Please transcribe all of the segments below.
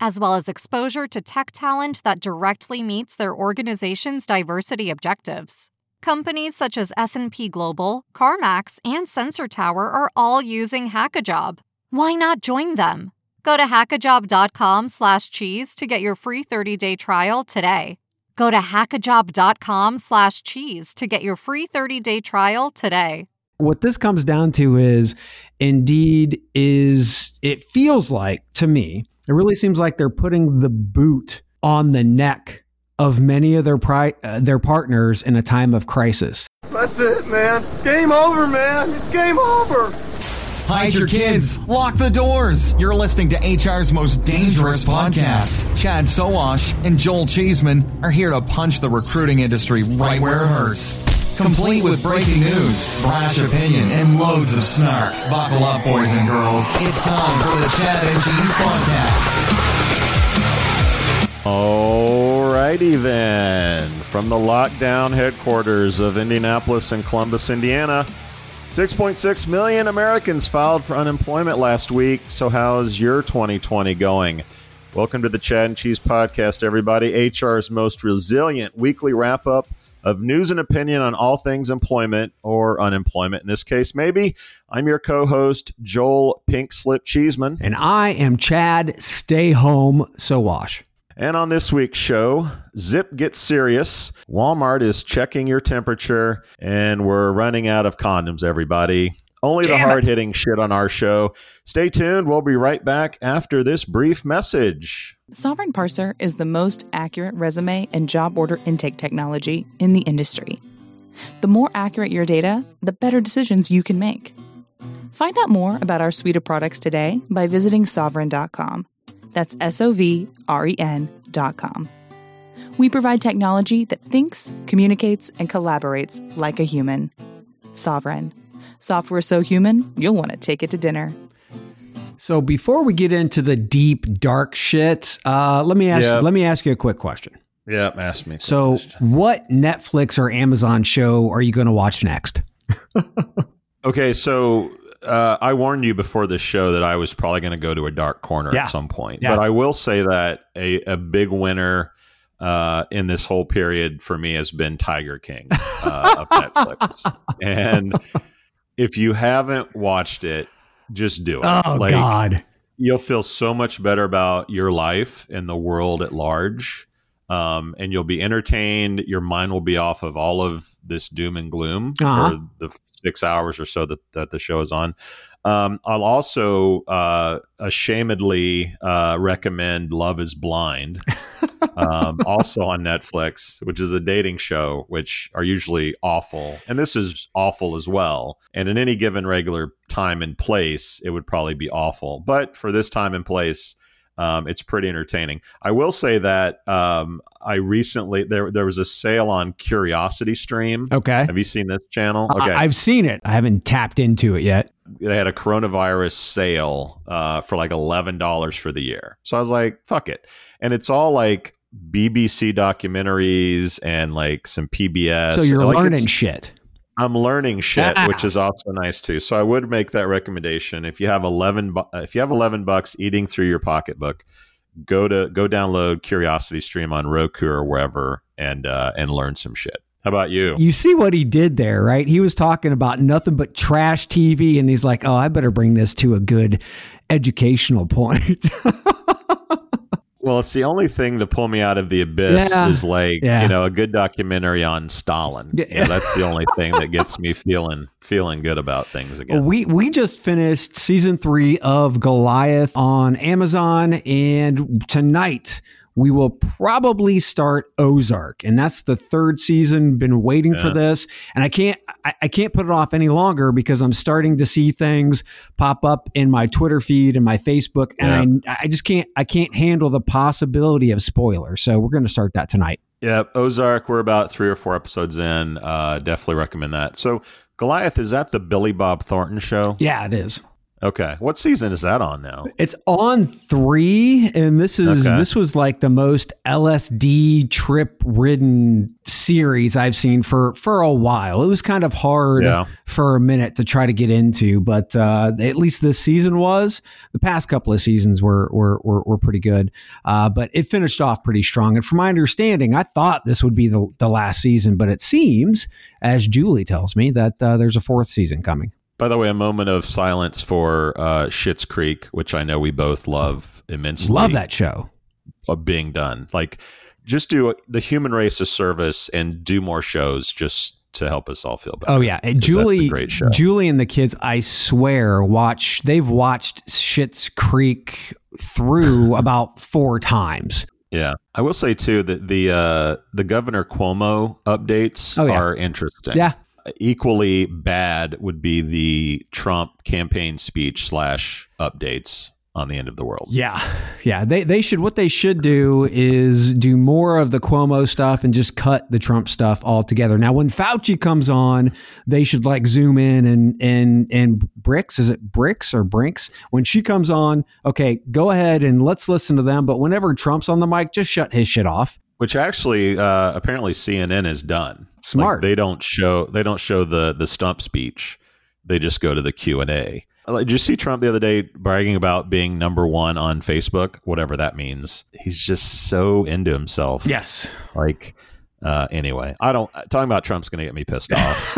as well as exposure to tech talent that directly meets their organization's diversity objectives. Companies such as S&P Global, CarMax, and Sensor Tower are all using Hackajob. Why not join them? Go to hackajob.com/cheese to get your free 30-day trial today. Go to hackajob.com/cheese to get your free 30-day trial today. What this comes down to is Indeed is it feels like to me it really seems like they're putting the boot on the neck of many of their pri- uh, their partners in a time of crisis. That's it, man. Game over, man. It's game over. Hide your kids. Lock the doors. You're listening to HR's most dangerous podcast. Chad Sowash and Joel Cheeseman are here to punch the recruiting industry right where it hurts. Complete with breaking news, brash opinion, and loads of snark. Buckle up, boys and girls. It's time for the Chad and Cheese Podcast. Alrighty then. From the lockdown headquarters of Indianapolis and Columbus, Indiana, 6.6 million Americans filed for unemployment last week. So, how's your 2020 going? Welcome to the Chad and Cheese Podcast, everybody. HR's most resilient weekly wrap up of news and opinion on all things employment or unemployment in this case, maybe. I'm your co host, Joel Pink Slip Cheeseman. And I am Chad Stay Home Sowash. And on this week's show, Zip gets serious. Walmart is checking your temperature, and we're running out of condoms, everybody. Only Damn the hard hitting shit on our show. Stay tuned. We'll be right back after this brief message. Sovren Parser is the most accurate resume and job order intake technology in the industry. The more accurate your data, the better decisions you can make. Find out more about our suite of products today by visiting sovren.com. That's S O V R E N.com. We provide technology that thinks, communicates, and collaborates like a human. Sovren Software so human, you'll want to take it to dinner. So before we get into the deep dark shit, uh, let me ask yep. let me ask you a quick question. Yeah, ask me. So, question. what Netflix or Amazon show are you going to watch next? okay, so uh, I warned you before this show that I was probably going to go to a dark corner yeah. at some point. Yeah. But I will say that a, a big winner uh, in this whole period for me has been Tiger King uh, of Netflix. And if you haven't watched it, just do it. Oh like, God. You'll feel so much better about your life and the world at large. Um, and you'll be entertained. Your mind will be off of all of this doom and gloom uh-huh. for the six hours or so that, that the show is on. Um, I'll also uh, ashamedly uh, recommend Love is Blind, um, also on Netflix, which is a dating show, which are usually awful. And this is awful as well. And in any given regular time and place, it would probably be awful. But for this time and place, um, it's pretty entertaining. I will say that um, I recently there there was a sale on Curiosity Stream. Okay, have you seen this channel? Okay, I, have seen it. I haven't tapped into it yet. They had a coronavirus sale uh, for like eleven dollars for the year. So I was like, "Fuck it," and it's all like BBC documentaries and like some PBS. So you're like learning shit. I'm learning shit, ah. which is also nice too. So I would make that recommendation if you have eleven bu- if you have eleven bucks eating through your pocketbook, go to go download Curiosity Stream on Roku or wherever and uh, and learn some shit. How about you? You see what he did there, right? He was talking about nothing but trash TV, and he's like, "Oh, I better bring this to a good educational point." Well, it's the only thing to pull me out of the abyss yeah. is like yeah. you know a good documentary on Stalin. Yeah. You know, that's the only thing that gets me feeling feeling good about things again. Well, we we just finished season three of Goliath on Amazon, and tonight we will probably start Ozark, and that's the third season. Been waiting yeah. for this, and I can't I, I, can't put it off any longer because I'm starting to see things pop up in my Twitter feed and my Facebook, and yeah. I, I just can't I can't handle the possibility of spoilers. So we're going to start that tonight. Yeah, Ozark. We're about three or four episodes in. Uh, definitely recommend that. So Goliath is that the Billy Bob Thornton show? Yeah, it is. Okay. What season is that on now? It's on three, and this is okay. this was like the most LSD trip ridden series I've seen for for a while. It was kind of hard yeah. for a minute to try to get into, but uh, at least this season was. The past couple of seasons were were were, were pretty good, uh, but it finished off pretty strong. And from my understanding, I thought this would be the the last season, but it seems, as Julie tells me, that uh, there's a fourth season coming. By the way, a moment of silence for uh, Schitt's Creek, which I know we both love immensely. Love that show. Of being done, like just do the human race a service and do more shows just to help us all feel better. Oh yeah, Julie, great show. Julie and the kids, I swear, watch. They've watched Schitt's Creek through about four times. Yeah, I will say too that the uh, the Governor Cuomo updates oh, yeah. are interesting. Yeah, equally bad would be the Trump campaign speech slash updates on the end of the world. Yeah. Yeah. They they should what they should do is do more of the Cuomo stuff and just cut the Trump stuff altogether. Now when Fauci comes on, they should like zoom in and and and Bricks, is it Bricks or Brinks? When she comes on, okay, go ahead and let's listen to them. But whenever Trump's on the mic, just shut his shit off. Which actually uh, apparently CNN has done. Smart. Like they don't show they don't show the the stump speech. They just go to the Q and A. Did you see Trump the other day bragging about being number one on Facebook, whatever that means? He's just so into himself. Yes. Like uh, anyway, I don't talking about Trump's going to get me pissed off.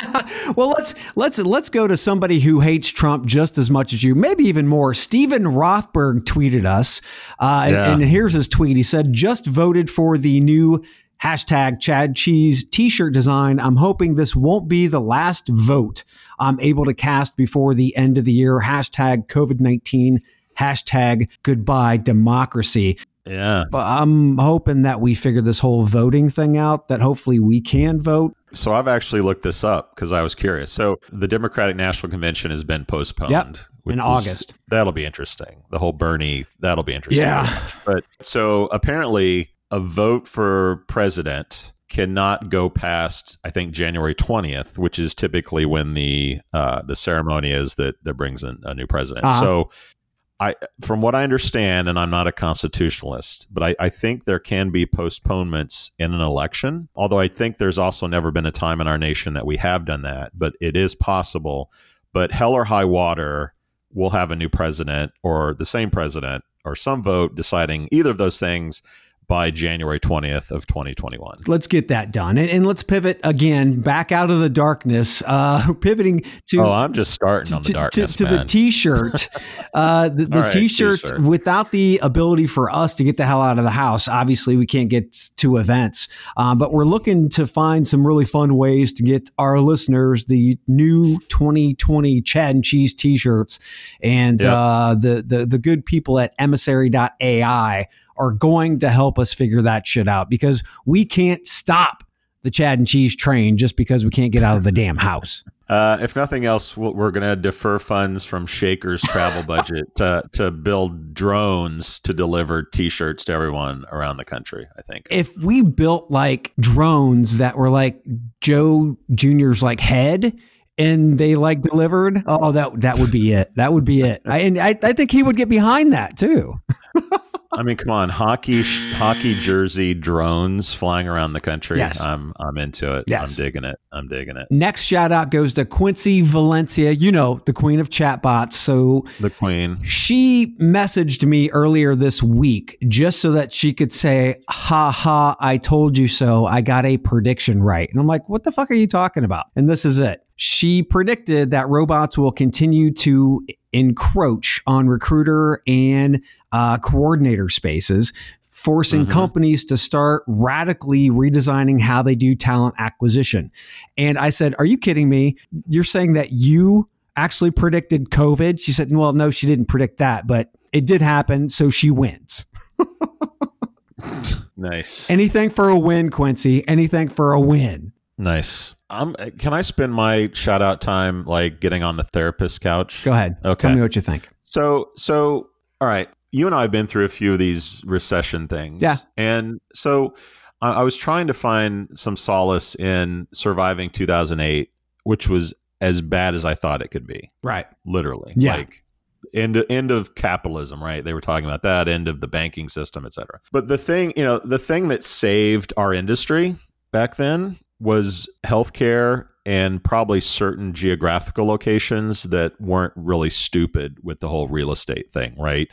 well, let's let's let's go to somebody who hates Trump just as much as you, maybe even more. Steven Rothberg tweeted us, uh, yeah. and, and here's his tweet. He said, "Just voted for the new hashtag Chad Cheese t-shirt design. I'm hoping this won't be the last vote I'm able to cast before the end of the year. Hashtag COVID-19, hashtag goodbye democracy. Yeah. But I'm hoping that we figure this whole voting thing out, that hopefully we can vote. So I've actually looked this up because I was curious. So the Democratic National Convention has been postponed. Yep. In August. That'll be interesting. The whole Bernie, that'll be interesting. Yeah. But so apparently a vote for president cannot go past I think January 20th, which is typically when the uh, the ceremony is that that brings in a new president. Uh-huh. So I from what I understand, and I'm not a constitutionalist, but I, I think there can be postponements in an election. Although I think there's also never been a time in our nation that we have done that, but it is possible. But hell or high water, we'll have a new president or the same president or some vote deciding either of those things by January 20th of 2021. Let's get that done. And, and let's pivot again back out of the darkness, uh, pivoting to Oh, I'm just starting on the darkness. To, to the t-shirt. uh, the, the right, t-shirt, t-shirt without the ability for us to get the hell out of the house. Obviously, we can't get to events. Um, but we're looking to find some really fun ways to get our listeners the new 2020 Chad and Cheese t-shirts. And yep. uh, the, the the good people at emissary.ai are going to help us figure that shit out because we can't stop the Chad and Cheese train just because we can't get out of the damn house. Uh, if nothing else, we're going to defer funds from Shaker's travel budget to, to build drones to deliver T-shirts to everyone around the country. I think if we built like drones that were like Joe Junior's like head, and they like delivered, oh that that would be it. That would be it. I, and I, I think he would get behind that too. I mean, come on, hockey, hockey jersey drones flying around the country. Yes. I'm, I'm into it. Yes. I'm digging it. I'm digging it. Next shout out goes to Quincy Valencia. You know, the queen of chatbots. So the queen. She messaged me earlier this week just so that she could say, "Ha ha, I told you so. I got a prediction right." And I'm like, "What the fuck are you talking about?" And this is it. She predicted that robots will continue to encroach on recruiter and uh, coordinator spaces, forcing mm-hmm. companies to start radically redesigning how they do talent acquisition. And I said, Are you kidding me? You're saying that you actually predicted COVID? She said, Well, no, she didn't predict that, but it did happen. So she wins. Nice. Anything for a win, Quincy. Anything for a win. Nice. Um, can I spend my shout out time like getting on the therapist couch? Go ahead. Okay. Tell me what you think. So, so all right. You and I have been through a few of these recession things. Yeah. And so I, I was trying to find some solace in surviving 2008, which was as bad as I thought it could be. Right. Literally. Yeah. Like end end of capitalism, right? They were talking about that end of the banking system, et cetera. But the thing, you know, the thing that saved our industry back then was healthcare and probably certain geographical locations that weren't really stupid with the whole real estate thing, right?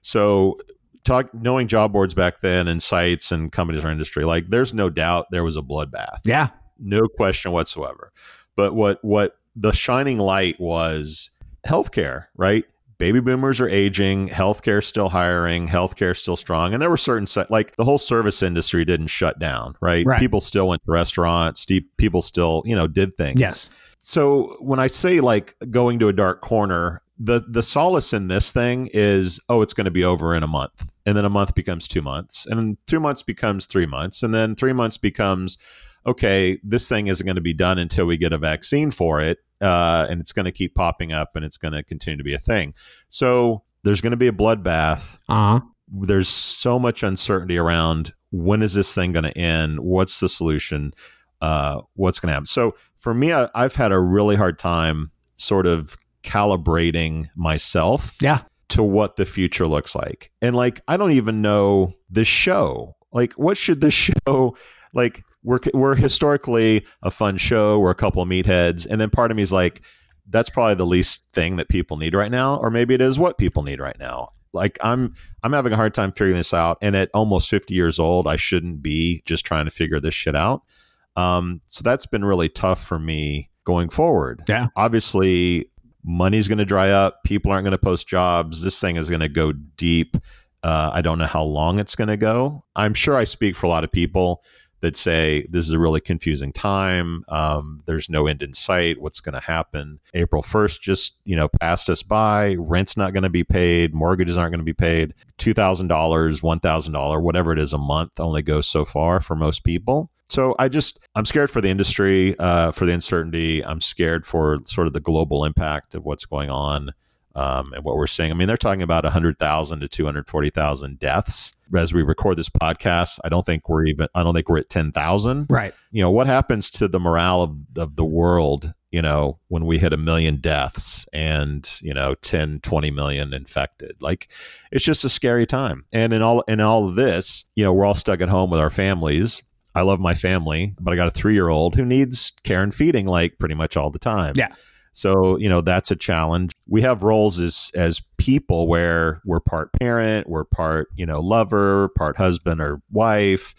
So talk knowing job boards back then and sites and companies or industry, like there's no doubt there was a bloodbath. Yeah. No question whatsoever. But what what the shining light was healthcare, right? Baby boomers are aging, healthcare still hiring, healthcare still strong, and there were certain like the whole service industry didn't shut down, right? Right. People still went to restaurants, people still you know did things. Yes. So when I say like going to a dark corner, the the solace in this thing is oh it's going to be over in a month, and then a month becomes two months, and then two months becomes three months, and then three months becomes okay this thing isn't going to be done until we get a vaccine for it, uh, and it's going to keep popping up, and it's going to continue to be a thing. So there's going to be a bloodbath Uh huh. there's so much uncertainty around when is this thing going to end what's the solution uh, what's going to happen so for me I, i've had a really hard time sort of calibrating myself Yeah. to what the future looks like and like i don't even know the show like what should the show like we're we're historically a fun show. We're a couple of meatheads. And then part of me is like that's probably the least thing that people need right now or maybe it is what people need right now. Like i'm i'm having a hard time figuring this out. And at almost 50 years old i shouldn't be just trying to figure this shit out. Um, so that's been really tough for me going forward. Yeah. obviously money's going to dry up. People aren't going to post jobs. This thing is going to go deep. Uh, i don't know how long it's going to go. I'm sure i speak for a lot of people that say this is a really confusing time. Um, there's no end in sight. What's going to happen? April 1st just you know passed us by. Rent's not going to be paid. Mortgages aren't going to be paid. $2000 $1000 whatever it is a month only goes so far for most people. So I just I'm scared for the industry, uh, for the uncertainty. I'm scared for sort of the global impact of what's going on um, and what we're seeing. I mean, they're talking about 100,000 to 240,000 deaths as we record this podcast. I don't think we're even. I don't think we're at 10,000. Right. You know what happens to the morale of, of the world? You know, when we hit a million deaths and you know 10, 20 million infected, like it's just a scary time. And in all in all of this, you know, we're all stuck at home with our families. I love my family, but I got a three year old who needs care and feeding like pretty much all the time. Yeah. So, you know, that's a challenge. We have roles as as people where we're part parent, we're part, you know, lover, part husband or wife,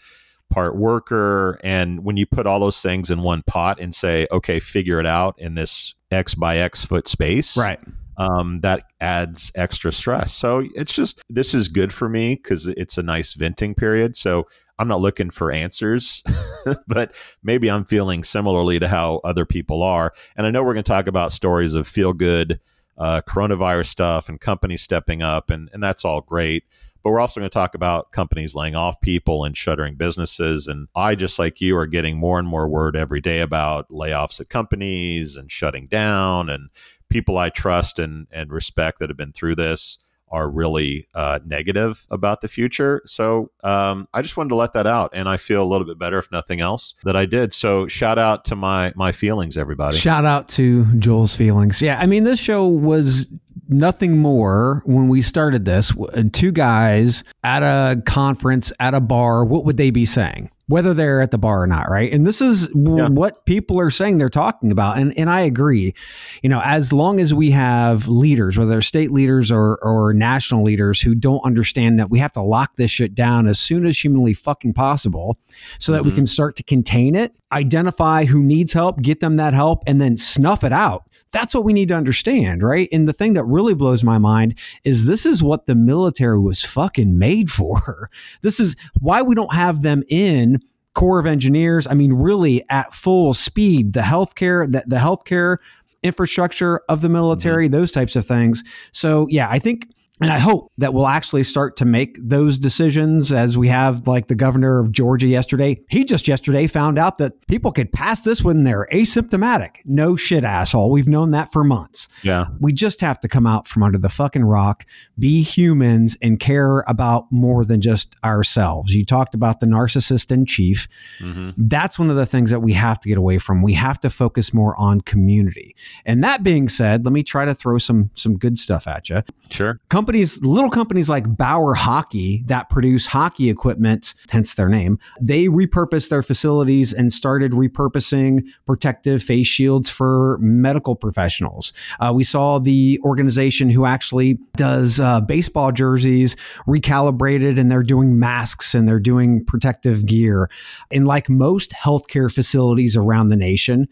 part worker. And when you put all those things in one pot and say, okay, figure it out in this X by X foot space. Right. Um, that adds extra stress. So it's just, this is good for me because it's a nice venting period. So I'm not looking for answers, but maybe I'm feeling similarly to how other people are. And I know we're going to talk about stories of feel good uh, coronavirus stuff and companies stepping up, and, and that's all great. But we're also going to talk about companies laying off people and shuttering businesses. And I, just like you, are getting more and more word every day about layoffs at companies and shutting down. And people I trust and, and respect that have been through this are really uh, negative about the future. So um, I just wanted to let that out, and I feel a little bit better, if nothing else, that I did. So shout out to my my feelings, everybody. Shout out to Joel's feelings. Yeah, I mean, this show was nothing more when we started this. Two guys at a conference at a bar. What would they be saying? Whether they're at the bar or not, right? And this is yeah. what people are saying they're talking about. And and I agree. You know, as long as we have leaders, whether they're state leaders or or national leaders who don't understand that we have to lock this shit down as soon as humanly fucking possible so that mm-hmm. we can start to contain it, identify who needs help, get them that help, and then snuff it out. That's what we need to understand, right? And the thing that really blows my mind is this is what the military was fucking made for. This is why we don't have them in Corps of Engineers. I mean, really at full speed, the healthcare, the, the healthcare infrastructure of the military, mm-hmm. those types of things. So, yeah, I think And I hope that we'll actually start to make those decisions as we have, like the governor of Georgia yesterday. He just yesterday found out that people could pass this when they're asymptomatic. No shit, asshole. We've known that for months. Yeah. We just have to come out from under the fucking rock, be humans, and care about more than just ourselves. You talked about the narcissist in chief. Mm-hmm. That's one of the things that we have to get away from. We have to focus more on community. And that being said, let me try to throw some some good stuff at you. Sure. Company companies, little companies like Bauer Hockey that produce hockey equipment, hence their name, they repurposed their facilities and started repurposing protective face shields for medical professionals. Uh, we saw the organization who actually does uh, baseball jerseys recalibrated and they're doing masks and they're doing protective gear. And like most healthcare facilities around the nation,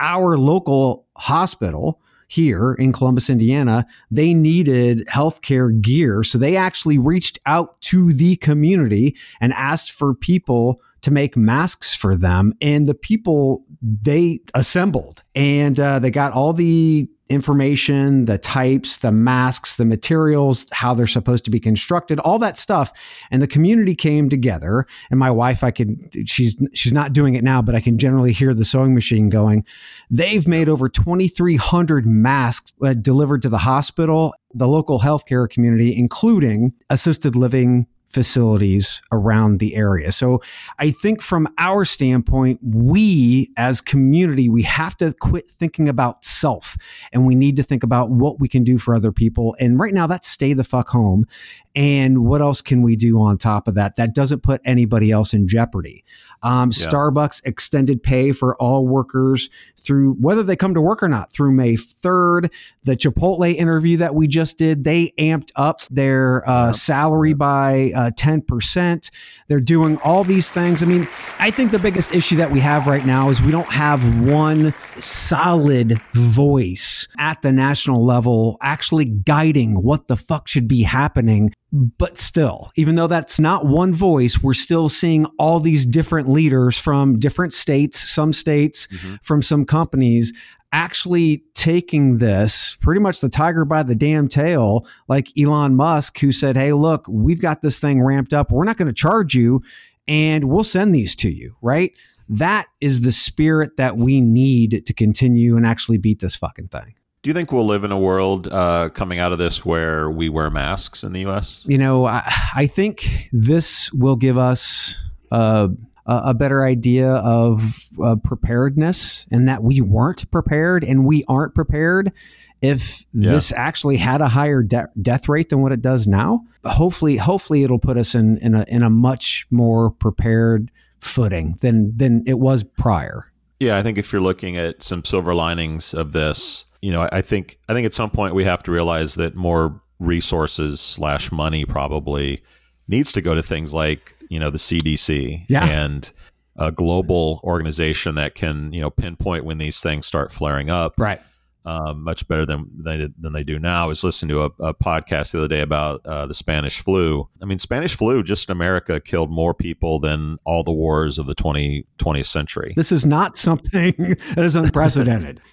our local hospital here in Columbus, Indiana, they needed healthcare gear. So they actually reached out to the community and asked for people to make masks for them. And the people they assembled and uh, they got all the information, the types, the masks, the materials, how they're supposed to be constructed, all that stuff. And the community came together. And my wife, I can she's she's not doing it now, but I can generally hear the sewing machine going. They've made over 2,300 masks uh, delivered to the hospital, the local healthcare community, including assisted living facilities around the area. So I think from our standpoint, we as community, we have to quit thinking about self and we need to think about what we can do for other people. And right now that's stay the fuck home. And what else can we do on top of that that doesn't put anybody else in jeopardy? Um, yeah. Starbucks extended pay for all workers through whether they come to work or not through May 3rd. The Chipotle interview that we just did, they amped up their uh, salary by uh, 10%. They're doing all these things. I mean, I think the biggest issue that we have right now is we don't have one solid voice at the national level actually guiding what the fuck should be happening but still, even though that's not one voice, we're still seeing all these different leaders from different states, some states, mm-hmm. from some companies actually taking this pretty much the tiger by the damn tail, like Elon Musk, who said, Hey, look, we've got this thing ramped up. We're not going to charge you and we'll send these to you, right? That is the spirit that we need to continue and actually beat this fucking thing. Do you think we'll live in a world uh, coming out of this where we wear masks in the U.S.? You know, I, I think this will give us uh, a better idea of uh, preparedness and that we weren't prepared and we aren't prepared if yeah. this actually had a higher de- death rate than what it does now. Hopefully, hopefully it'll put us in, in a in a much more prepared footing than than it was prior. Yeah, I think if you're looking at some silver linings of this, you know, I think I think at some point we have to realize that more resources slash money probably needs to go to things like you know the CDC yeah. and a global organization that can you know pinpoint when these things start flaring up. Right. Um, much better than they than they do now. I was listening to a, a podcast the other day about uh, the Spanish flu. I mean, Spanish flu just in America killed more people than all the wars of the 20, 20th century. This is not something that is unprecedented.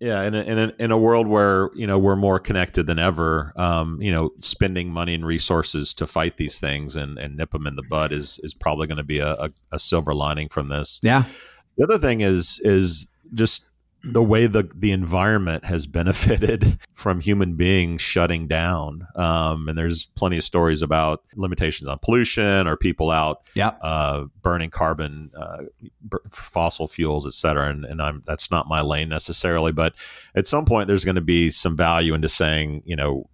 Yeah, in a, in a, in a world where you know we're more connected than ever, um, you know, spending money and resources to fight these things and, and nip them in the bud is is probably going to be a, a, a silver lining from this. Yeah. The other thing is is just the way the the environment has benefited from human beings shutting down. Um, and there's plenty of stories about limitations on pollution or people out yeah. uh, burning carbon, uh, fossil fuels, et cetera. And, and I'm that's not my lane necessarily, but at some point there's going to be some value into saying, you know,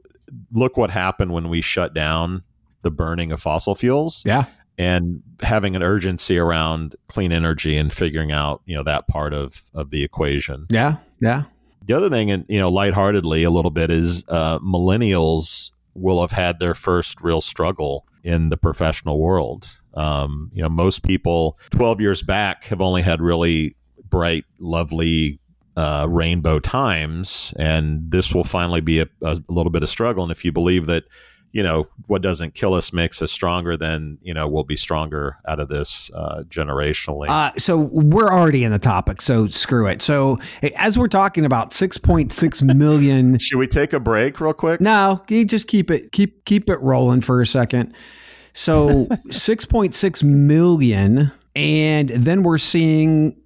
look what happened when we shut down the burning of fossil fuels. Yeah and having an urgency around clean energy and figuring out you know that part of of the equation. Yeah, yeah. The other thing, and you know, lightheartedly a little bit is uh, millennials will have had their first real struggle in the professional world. Um, you know, most people 12 years back have only had really bright, lovely uh, rainbow times, and this will finally be a, a, little bit of struggle. And if you believe that you know what doesn't kill us makes us stronger then you know we'll be stronger out of this uh, generationally. Uh, so we're already in the topic so screw it. So as we're talking about 6.6 million should we take a break real quick? No you just keep it keep keep it rolling for a second. So 6.6 million and then we're seeing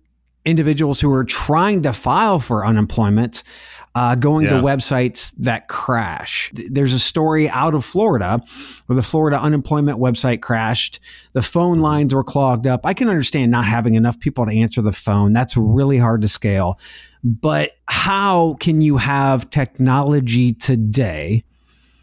individuals who are trying to file for unemployment uh, going yeah. to websites that crash. There's a story out of Florida where the Florida unemployment website crashed. The phone mm-hmm. lines were clogged up. I can understand not having enough people to answer the phone. That's really hard to scale. But how can you have technology today?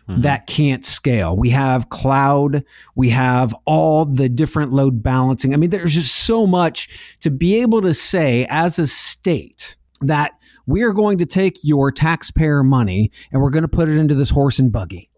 Mm-hmm. that can't scale. We have cloud, we have all the different load balancing. I mean, there's just so much to be able to say as a state that we are going to take your taxpayer money and we're going to put it into this horse and buggy.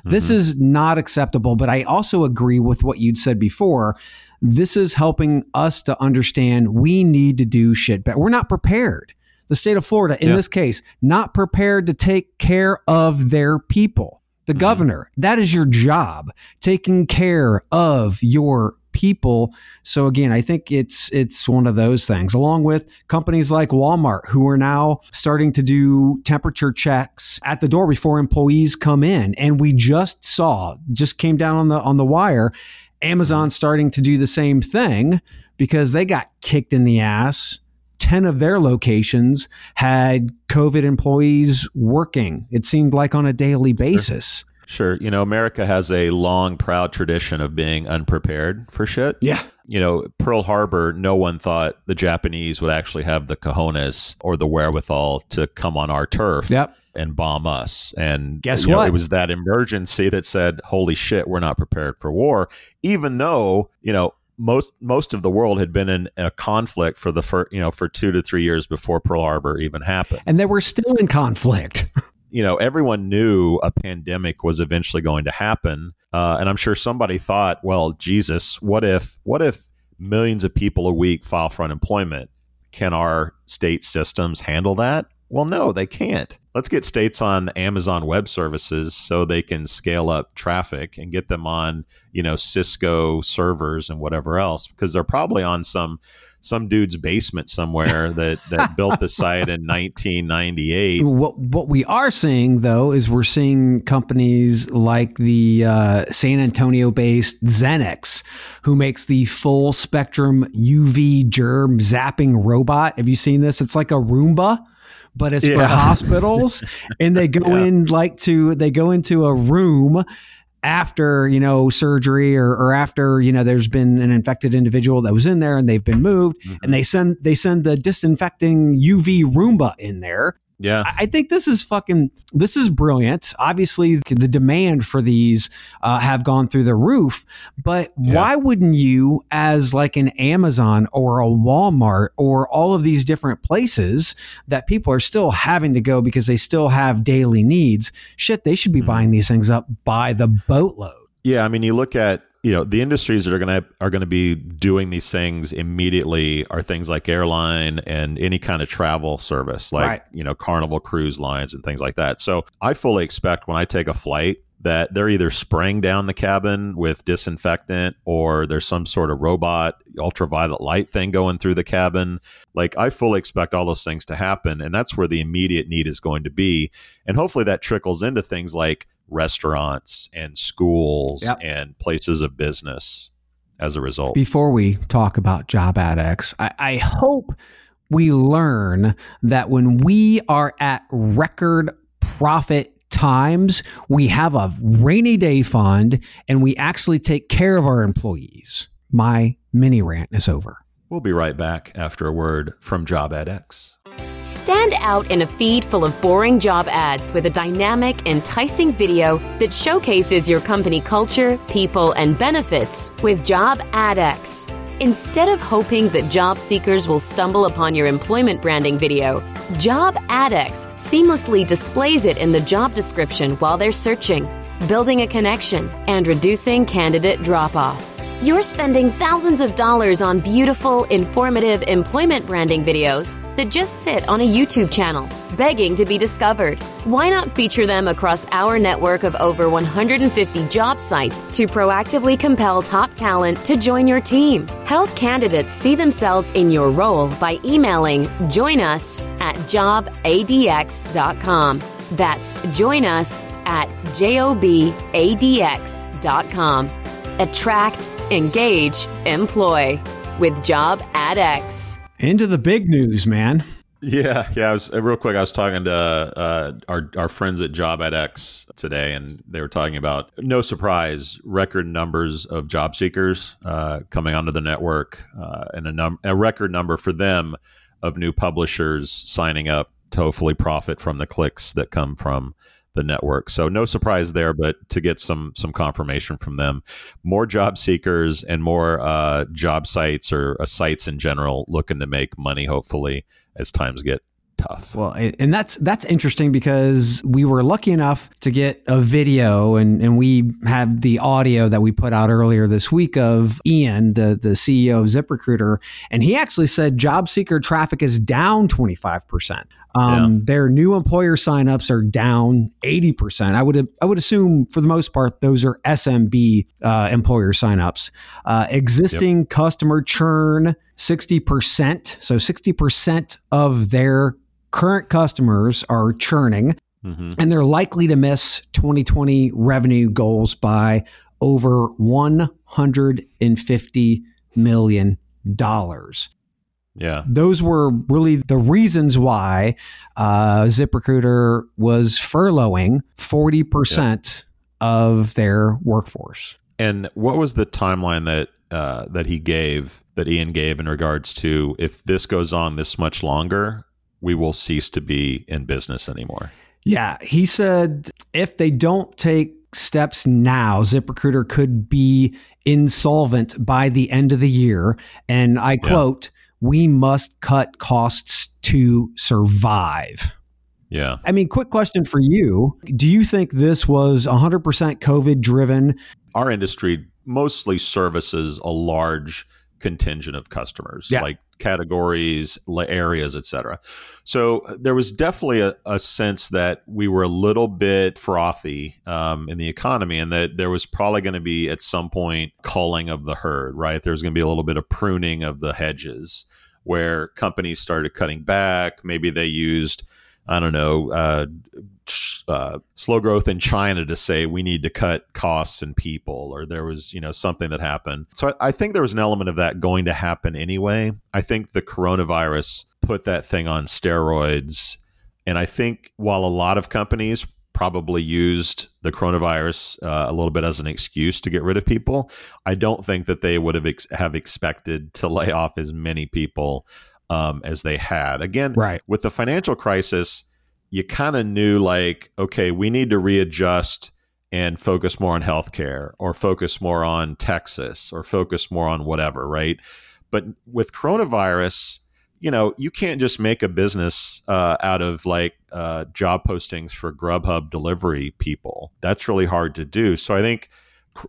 Mm-hmm. This is not acceptable, but I also agree with what you'd said before. This is helping us to understand we need to do shit better. We're not prepared. The state of Florida, in yeah. this case, not prepared to take care of their people. The mm-hmm. governor, that is your job, taking care of your people. So again, I think it's it's one of those things along with companies like Walmart who are now starting to do temperature checks at the door before employees come in and we just saw just came down on the on the wire Amazon starting to do the same thing because they got kicked in the ass 10 of their locations had COVID employees working. It seemed like on a daily basis. Sure. You know, America has a long, proud tradition of being unprepared for shit. Yeah. You know, Pearl Harbor, no one thought the Japanese would actually have the cojones or the wherewithal to come on our turf. Yep. And bomb us. And guess what? Know, it was that emergency that said, Holy shit, we're not prepared for war. Even though, you know, most most of the world had been in a conflict for the for you know for two to three years before Pearl Harbor even happened, and they were still in conflict. you know, everyone knew a pandemic was eventually going to happen, uh, and I'm sure somebody thought, well, Jesus, what if what if millions of people a week file for unemployment? Can our state systems handle that? Well, no, they can't. Let's get states on Amazon Web Services so they can scale up traffic and get them on, you know, Cisco servers and whatever else because they're probably on some some dude's basement somewhere that that built the site in 1998. What what we are seeing though is we're seeing companies like the uh, San Antonio-based Xenex, who makes the full spectrum UV germ zapping robot. Have you seen this? It's like a Roomba but it's yeah. for hospitals and they go yeah. in like to they go into a room after you know surgery or, or after you know there's been an infected individual that was in there and they've been moved mm-hmm. and they send they send the disinfecting uv roomba in there yeah. I think this is fucking, this is brilliant. Obviously, the demand for these uh, have gone through the roof, but yeah. why wouldn't you, as like an Amazon or a Walmart or all of these different places that people are still having to go because they still have daily needs? Shit, they should be mm-hmm. buying these things up by the boatload. Yeah. I mean, you look at you know the industries that are going to are going to be doing these things immediately are things like airline and any kind of travel service like right. you know carnival cruise lines and things like that. So i fully expect when i take a flight that they're either spraying down the cabin with disinfectant or there's some sort of robot ultraviolet light thing going through the cabin. Like i fully expect all those things to happen and that's where the immediate need is going to be. And hopefully that trickles into things like restaurants and schools yep. and places of business as a result. Before we talk about JobAdX, I, I hope we learn that when we are at record profit times, we have a rainy day fund and we actually take care of our employees. My mini rant is over. We'll be right back after a word from Job AdX. Stand out in a feed full of boring job ads with a dynamic, enticing video that showcases your company culture, people, and benefits with Job AdX. Instead of hoping that job seekers will stumble upon your employment branding video, Job AdX seamlessly displays it in the job description while they're searching, building a connection, and reducing candidate drop off. You're spending thousands of dollars on beautiful, informative employment branding videos that just sit on a YouTube channel. begging to be discovered. Why not feature them across our network of over 150 job sites to proactively compel top talent to join your team? Help candidates see themselves in your role by emailing join us at jobadx.com. That's join us at jobadx.com. Attract, engage, employ with Job JobAdX. Into the big news, man. Yeah, yeah. I was uh, real quick. I was talking to uh, our our friends at JobAdX today, and they were talking about no surprise, record numbers of job seekers uh, coming onto the network, uh, and a num- a record number for them of new publishers signing up to hopefully profit from the clicks that come from the network. So no surprise there, but to get some some confirmation from them, more job seekers and more uh, job sites or uh, sites in general looking to make money. Hopefully, as times get tough. Well, and that's that's interesting because we were lucky enough to get a video and, and we have the audio that we put out earlier this week of Ian, the, the CEO of ZipRecruiter, and he actually said job seeker traffic is down 25%. Um, yeah. Their new employer signups are down 80%. I would I would assume for the most part those are SMB uh, employer signups. Uh, existing yep. customer churn 60%. So 60% of their current customers are churning mm-hmm. and they're likely to miss 2020 revenue goals by over 150 million dollars. Yeah. Those were really the reasons why uh, ZipRecruiter was furloughing 40% yeah. of their workforce. And what was the timeline that uh, that he gave, that Ian gave in regards to if this goes on this much longer, we will cease to be in business anymore. Yeah. He said if they don't take steps now, ZipRecruiter could be insolvent by the end of the year. And I quote, we must cut costs to survive. Yeah. I mean, quick question for you. Do you think this was 100% COVID driven? Our industry mostly services a large contingent of customers, yeah. like categories, areas, etc. So there was definitely a, a, sense that we were a little bit frothy um, in the economy, and that there was probably going to be at some point culling of the herd. Right, there's going to be a little bit of pruning of the hedges, where companies started cutting back. Maybe they used I don't know, uh, uh, slow growth in China to say we need to cut costs and people, or there was you know something that happened. So I, I think there was an element of that going to happen anyway. I think the coronavirus put that thing on steroids, and I think while a lot of companies probably used the coronavirus uh, a little bit as an excuse to get rid of people. I don't think that they would have ex- have expected to lay off as many people um, as they had. Again, right. with the financial crisis, you kind of knew like, okay, we need to readjust and focus more on healthcare or focus more on Texas or focus more on whatever, right? But with coronavirus, you know, you can't just make a business uh, out of like uh, job postings for Grubhub delivery people. That's really hard to do. So I think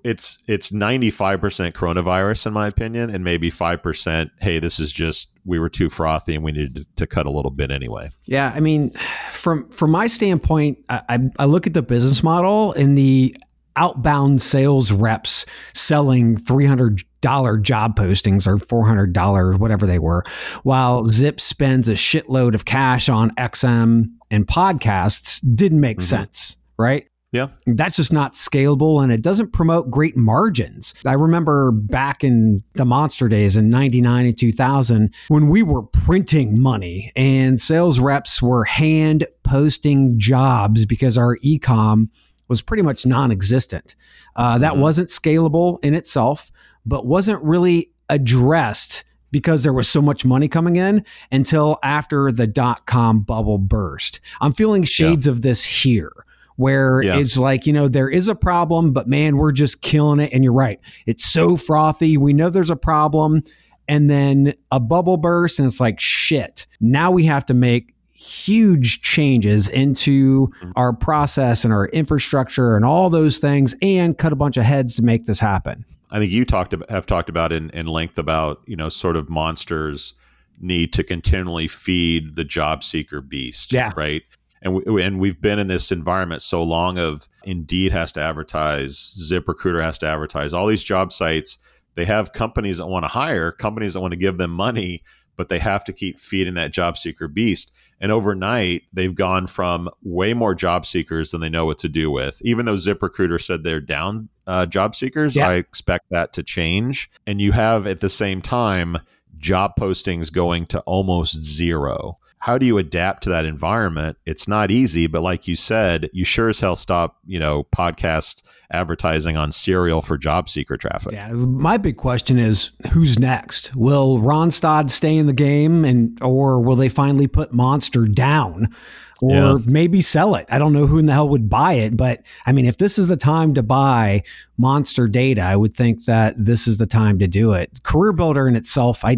it's it's 95% coronavirus in my opinion and maybe 5% hey this is just we were too frothy and we needed to cut a little bit anyway yeah i mean from from my standpoint i i look at the business model and the outbound sales reps selling $300 job postings or $400 whatever they were while zip spends a shitload of cash on xm and podcasts didn't make mm-hmm. sense right yeah. That's just not scalable and it doesn't promote great margins. I remember back in the monster days in 99 and 2000 when we were printing money and sales reps were hand posting jobs because our ecom was pretty much non existent. Uh, that mm-hmm. wasn't scalable in itself, but wasn't really addressed because there was so much money coming in until after the dot com bubble burst. I'm feeling shades yeah. of this here where yeah. it's like, you know, there is a problem, but man, we're just killing it. And you're right. It's so frothy. We know there's a problem. And then a bubble burst, and it's like, shit, now we have to make huge changes into mm-hmm. our process and our infrastructure and all those things and cut a bunch of heads to make this happen. I think you talked about, have talked about in, in length about, you know, sort of monsters need to continually feed the job seeker beast. Yeah. Right. And we, and we've been in this environment so long of Indeed has to advertise, ZipRecruiter has to advertise, all these job sites. They have companies that want to hire, companies that want to give them money, but they have to keep feeding that job seeker beast. And overnight, they've gone from way more job seekers than they know what to do with. Even though ZipRecruiter said they're down uh, job seekers, yeah. I expect that to change. And you have at the same time job postings going to almost zero how do you adapt to that environment? It's not easy, but like you said, you sure as hell stop, you know, podcast advertising on serial for job seeker traffic. Yeah, my big question is who's next? Will Randstad stay in the game and or will they finally put Monster down? Or yeah. maybe sell it. I don't know who in the hell would buy it, but I mean, if this is the time to buy Monster Data, I would think that this is the time to do it. Career Builder in itself, I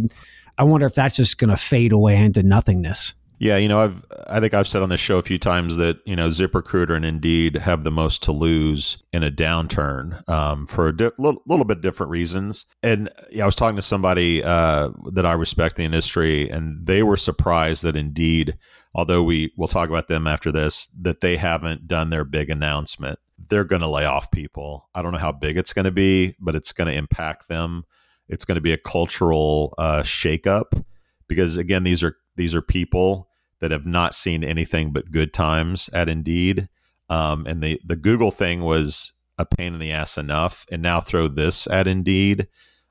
I wonder if that's just going to fade away into nothingness. Yeah, you know, I've I think I've said on this show a few times that you know ZipRecruiter and Indeed have the most to lose in a downturn um, for a di- little, little, bit different reasons. And yeah, I was talking to somebody uh, that I respect the industry, and they were surprised that Indeed, although we will talk about them after this, that they haven't done their big announcement. They're going to lay off people. I don't know how big it's going to be, but it's going to impact them it's going to be a cultural uh, shakeup because again, these are these are people that have not seen anything but good times at Indeed, um, and the the Google thing was a pain in the ass enough, and now throw this at Indeed,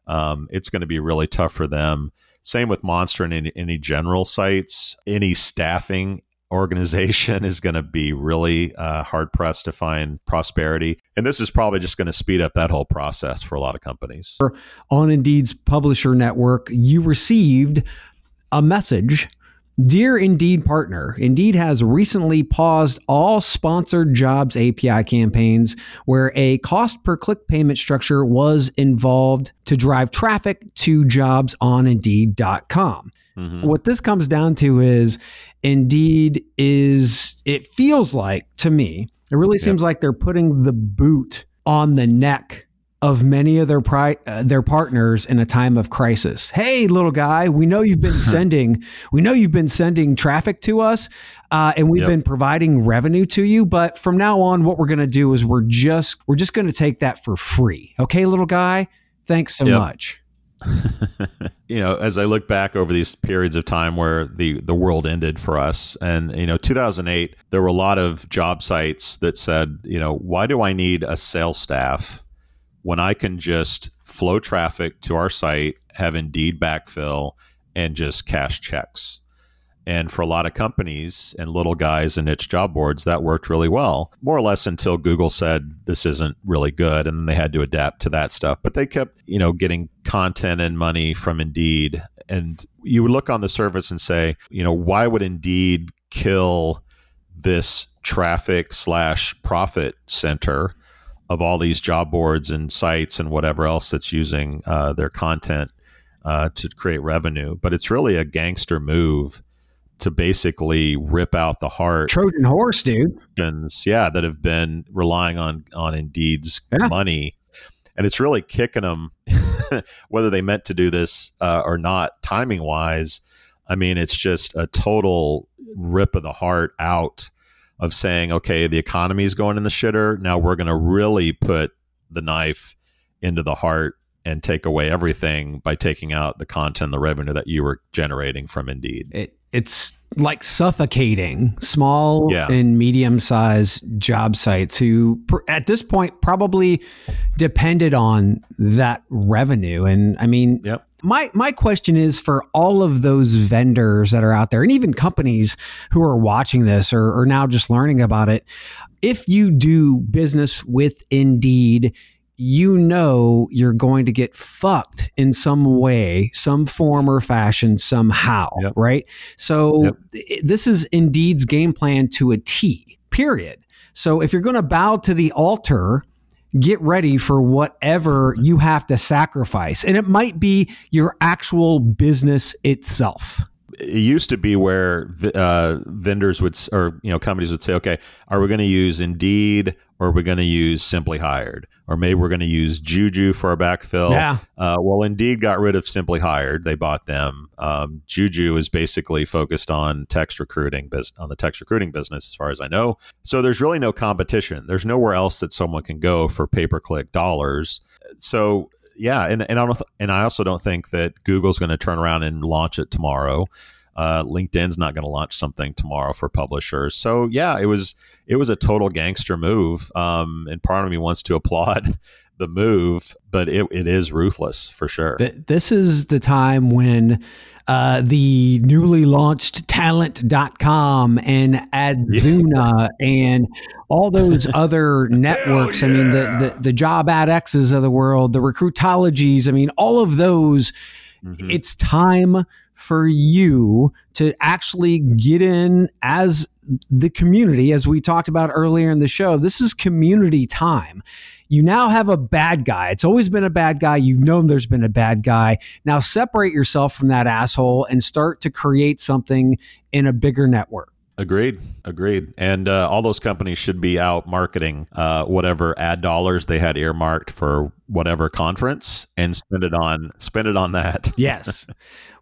um, it's going to be really tough for them. Same with Monster and any, any general sites, any staffing organization is going to be really uh, hard pressed to find prosperity. And this is probably just going to speed up that whole process for a lot of companies. On Indeed's publisher network, you received a message. Dear Indeed partner, Indeed has recently paused all sponsored jobs API campaigns where a cost per click payment structure was involved to drive traffic to jobs on Indeed.com. Mm-hmm. What this comes down to is Indeed is, it feels like to me, it really seems like they're putting the boot on the neck of many of their pri- uh, their partners in a time of crisis. Hey, little guy, we know you've been sending we know you've been sending traffic to us, uh, and we've yep. been providing revenue to you. But from now on, what we're going to do is we're just we're just going to take that for free. Okay, little guy. Thanks so yep. much. you know, as I look back over these periods of time where the the world ended for us, and you know, 2008, there were a lot of job sites that said, you know, why do I need a sales staff when I can just flow traffic to our site, have Indeed backfill, and just cash checks? And for a lot of companies and little guys and niche job boards, that worked really well, more or less until Google said this isn't really good. And they had to adapt to that stuff. But they kept, you know, getting content and money from Indeed. And you would look on the service and say, you know, why would Indeed kill this traffic slash profit center of all these job boards and sites and whatever else that's using uh, their content uh, to create revenue? But it's really a gangster move to basically rip out the heart Trojan horse, dude. Yeah, that have been relying on on Indeed's yeah. money, and it's really kicking them, whether they meant to do this uh, or not, timing wise. I mean, it's just a total rip of the heart out of saying, okay, the economy is going in the shitter. Now we're going to really put the knife into the heart and take away everything by taking out the content, the revenue that you were generating from Indeed. It, it's like suffocating small yeah. and medium sized job sites who at this point probably depended on that revenue and i mean yep. my my question is for all of those vendors that are out there and even companies who are watching this or, or now just learning about it if you do business with indeed you know you're going to get fucked in some way, some form or fashion, somehow, yep. right? So yep. th- this is Indeed's game plan to a T, period. So if you're going to bow to the altar, get ready for whatever you have to sacrifice. And it might be your actual business itself it used to be where uh, vendors would or you know companies would say, okay, are we going to use Indeed or are we going to use Simply Hired? Or maybe we're going to use Juju for our backfill. Yeah. Uh, well, Indeed got rid of Simply Hired. They bought them. Um, Juju is basically focused on text recruiting, bus- on the text recruiting business, as far as I know. So there's really no competition. There's nowhere else that someone can go for pay per click dollars. So yeah, and and I don't th- and I also don't think that Google's going to turn around and launch it tomorrow. Uh, LinkedIn's not going to launch something tomorrow for publishers. So yeah, it was it was a total gangster move. Um, and part of me wants to applaud the move, but it, it is ruthless for sure. This is the time when uh, the newly launched talent.com and Adzuna yeah. and all those other networks. I mean, the, the, the JobAdXs of the world, the recruitologies. I mean, all of those. Mm-hmm. It's time for you to actually get in as the community, as we talked about earlier in the show. This is community time. You now have a bad guy. It's always been a bad guy. You've known there's been a bad guy. Now separate yourself from that asshole and start to create something in a bigger network. Agreed. Agreed. And uh, all those companies should be out marketing uh, whatever ad dollars they had earmarked for whatever conference and spend it on spend it on that. yes.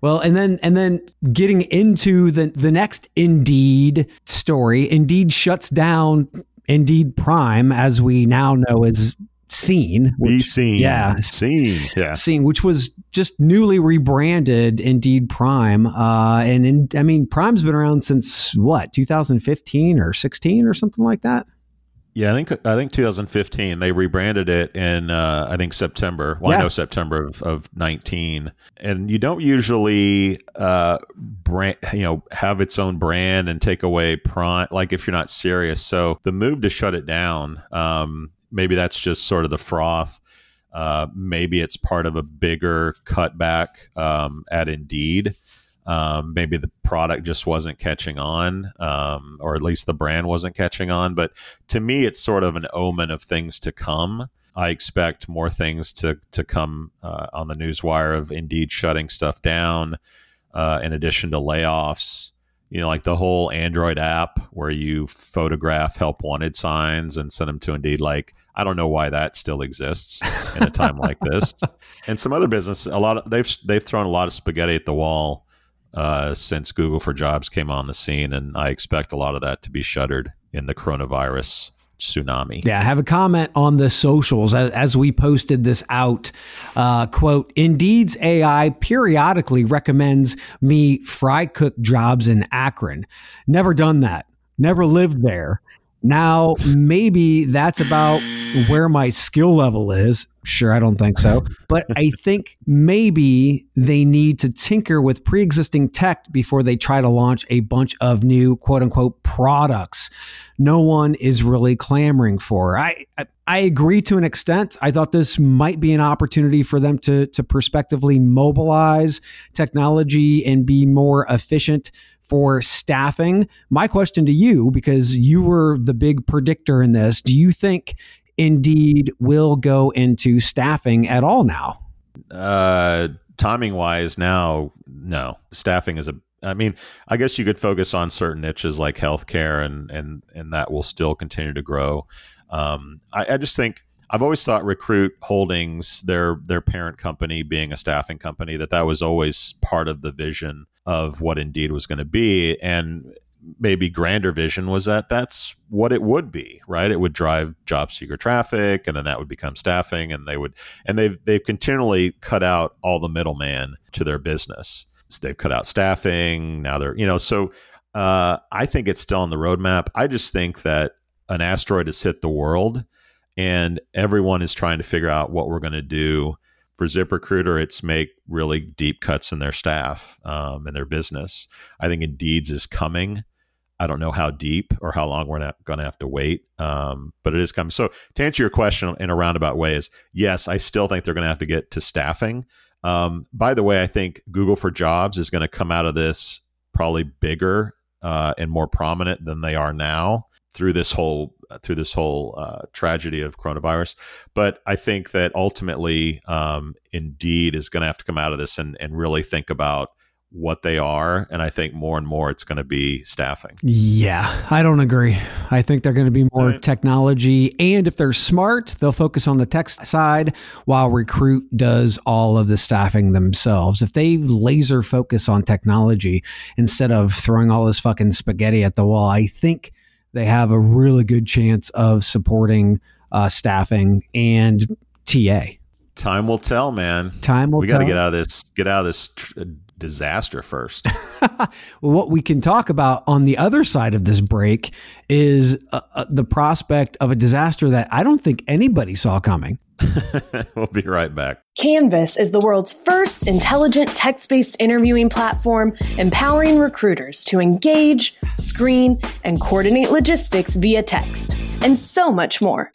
Well, and then and then getting into the the next Indeed story. Indeed shuts down Indeed Prime, as we now know is Seen. Which, Be seen. Yeah. Seen. Yeah. Seen, which was just newly rebranded Indeed Prime. Uh, and in, I mean, Prime's been around since what, 2015 or 16 or something like that? Yeah, I think I think 2015 they rebranded it in uh, I think September. Well, yeah. I know September of, of 19, and you don't usually uh, brand you know have its own brand and take away prime like if you're not serious. So the move to shut it down, um, maybe that's just sort of the froth. Uh, maybe it's part of a bigger cutback um, at Indeed. Um, maybe the product just wasn't catching on, um, or at least the brand wasn't catching on. But to me, it's sort of an omen of things to come. I expect more things to to come uh, on the newswire of Indeed shutting stuff down, uh, in addition to layoffs. You know, like the whole Android app where you photograph help wanted signs and send them to Indeed. Like, I don't know why that still exists in a time like this. And some other business, a lot of they've they've thrown a lot of spaghetti at the wall uh, since Google for Jobs came on the scene, and I expect a lot of that to be shuttered in the coronavirus tsunami. Yeah, I have a comment on the socials as, as we posted this out. Uh, quote, Indeed's AI periodically recommends me fry cook jobs in Akron. Never done that. Never lived there. Now, maybe that's about where my skill level is. Sure, I don't think so. But I think maybe they need to tinker with pre existing tech before they try to launch a bunch of new quote unquote products no one is really clamoring for. I, I, I agree to an extent. I thought this might be an opportunity for them to, to prospectively mobilize technology and be more efficient for staffing. My question to you, because you were the big predictor in this, do you think Indeed will go into staffing at all now? Uh, timing wise, now, no. Staffing is a I mean, I guess you could focus on certain niches like healthcare, and and and that will still continue to grow. Um, I, I, just think I've always thought Recruit Holdings, their their parent company, being a staffing company, that that was always part of the vision of what Indeed was going to be, and maybe grander vision was that that's what it would be, right? It would drive job seeker traffic, and then that would become staffing, and they would and they've they've continually cut out all the middleman to their business. They've cut out staffing. Now they're you know so. Uh, I think it's still on the roadmap. I just think that an asteroid has hit the world, and everyone is trying to figure out what we're going to do for ZipRecruiter, it's make really deep cuts in their staff um, and their business. I think Indeed's is coming. I don't know how deep or how long we're not going to have to wait, um, but it is coming. So to answer your question in a roundabout way is yes, I still think they're going to have to get to staffing. Um, by the way, I think Google for Jobs is going to come out of this probably bigger uh, and more prominent than they are now through this whole through this whole uh, tragedy of coronavirus. But I think that ultimately, um, Indeed is going to have to come out of this and, and really think about what they are. And I think more and more it's going to be staffing. Yeah, I don't agree. I think they're going to be more right. technology. And if they're smart, they'll focus on the tech side while Recruit does all of the staffing themselves. If they laser focus on technology instead of throwing all this fucking spaghetti at the wall, I think they have a really good chance of supporting uh, staffing and TA. Time will tell, man. Time will. We got to get out of this. Get out of this tr- disaster first. well, what we can talk about on the other side of this break is uh, uh, the prospect of a disaster that I don't think anybody saw coming. we'll be right back. Canvas is the world's first intelligent text based interviewing platform, empowering recruiters to engage, screen, and coordinate logistics via text, and so much more.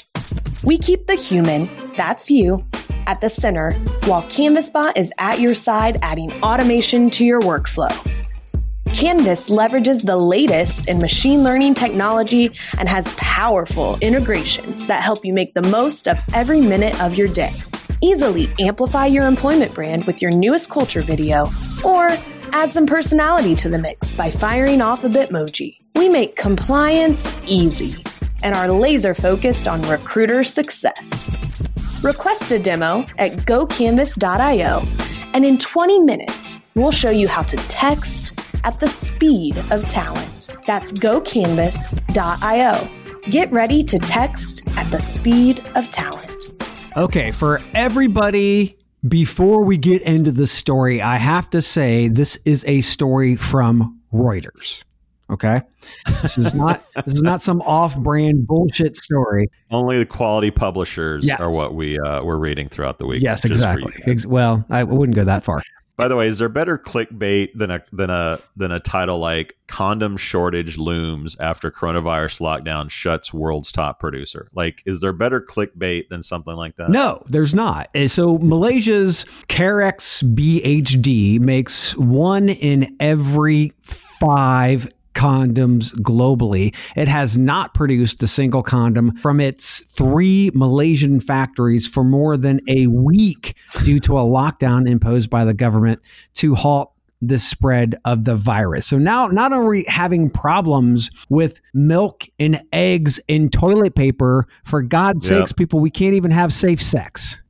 We keep the human, that's you, at the center, while CanvasBot is at your side adding automation to your workflow. Canvas leverages the latest in machine learning technology and has powerful integrations that help you make the most of every minute of your day. Easily amplify your employment brand with your newest culture video or add some personality to the mix by firing off a Bitmoji. We make compliance easy and are laser focused on recruiter success. Request a demo at gocanvas.io, and in 20 minutes, we'll show you how to text at the speed of talent. That's gocanvas.io. Get ready to text at the speed of talent. Okay, for everybody, before we get into the story, I have to say this is a story from Reuters. Okay, this is not this is not some off-brand bullshit story. Only the quality publishers yes. are what we uh, we're reading throughout the week. Yes, exactly. Ex- well, I wouldn't go that far. By the way, is there better clickbait than a than a than a title like "Condom Shortage Looms After Coronavirus Lockdown Shuts World's Top Producer"? Like, is there better clickbait than something like that? No, there's not. So Malaysia's Karex BHD makes one in every five condoms globally. It has not produced a single condom from its three Malaysian factories for more than a week due to a lockdown imposed by the government to halt the spread of the virus. So now, not only having problems with milk and eggs and toilet paper, for God's yep. sakes, people, we can't even have safe sex.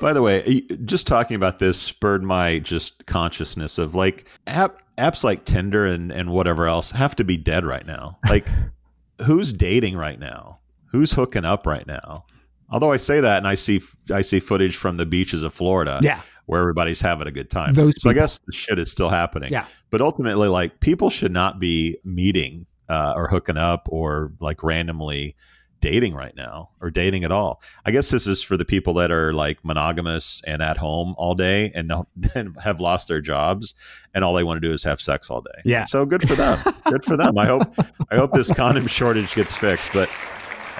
By the way, just talking about this spurred my just consciousness of like app, apps like Tinder and, and whatever else have to be dead right now. Like, who's dating right now? Who's hooking up right now? Although I say that and I see I see footage from the beaches of Florida, yeah. where everybody's having a good time. Those so people. I guess the shit is still happening. Yeah. But ultimately, like people should not be meeting uh, or hooking up or like randomly dating right now or dating at all. I guess this is for the people that are like monogamous and at home all day and, and have lost their jobs and all they want to do is have sex all day. Yeah. So good for them. good for them. I hope I hope this condom shortage gets fixed, but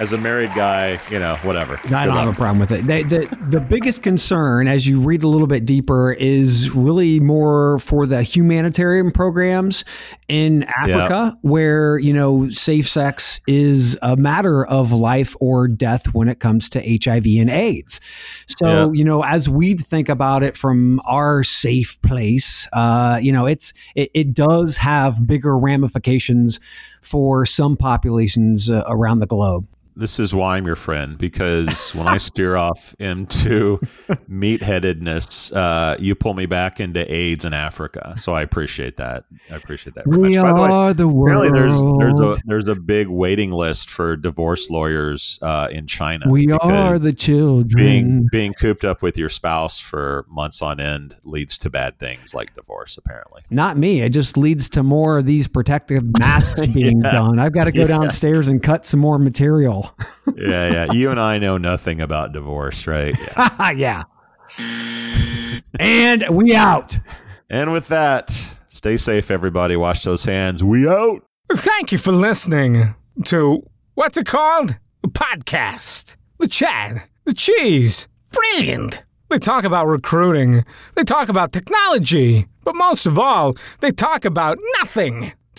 as a married guy, you know, whatever. I don't have a problem with it. They, the the biggest concern, as you read a little bit deeper, is really more for the humanitarian programs in Africa, yeah. where you know safe sex is a matter of life or death when it comes to HIV and AIDS. So yeah. you know, as we think about it from our safe place, uh, you know, it's it, it does have bigger ramifications for some populations uh, around the globe this is why I'm your friend because when I steer off into meatheadedness, uh, you pull me back into AIDS in Africa. So I appreciate that. I appreciate that. we much. are the, way, the world. There's there's a there's a big waiting list for divorce lawyers uh, in China. We are the children. Being being cooped up with your spouse for months on end leads to bad things like divorce. Apparently, not me. It just leads to more of these protective masks being yeah. done. I've got to go yeah. downstairs and cut some more material yeah, yeah. You and I know nothing about divorce, right? Yeah. yeah. and we out. And with that, stay safe, everybody. Wash those hands. We out. Thank you for listening to what's it called? A podcast. The Chad. The Cheese. Brilliant. They talk about recruiting. They talk about technology. But most of all, they talk about nothing.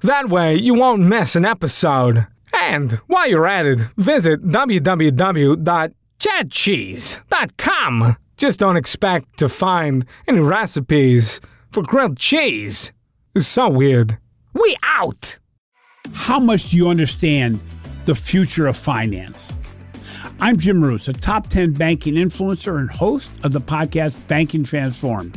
That way you won't miss an episode. And while you're at it, visit www.chadcheese.com. Just don't expect to find any recipes for grilled cheese. It's so weird. We out! How much do you understand the future of finance? I'm Jim Marous, a top 10 banking influencer and host of the podcast Banking Transformed,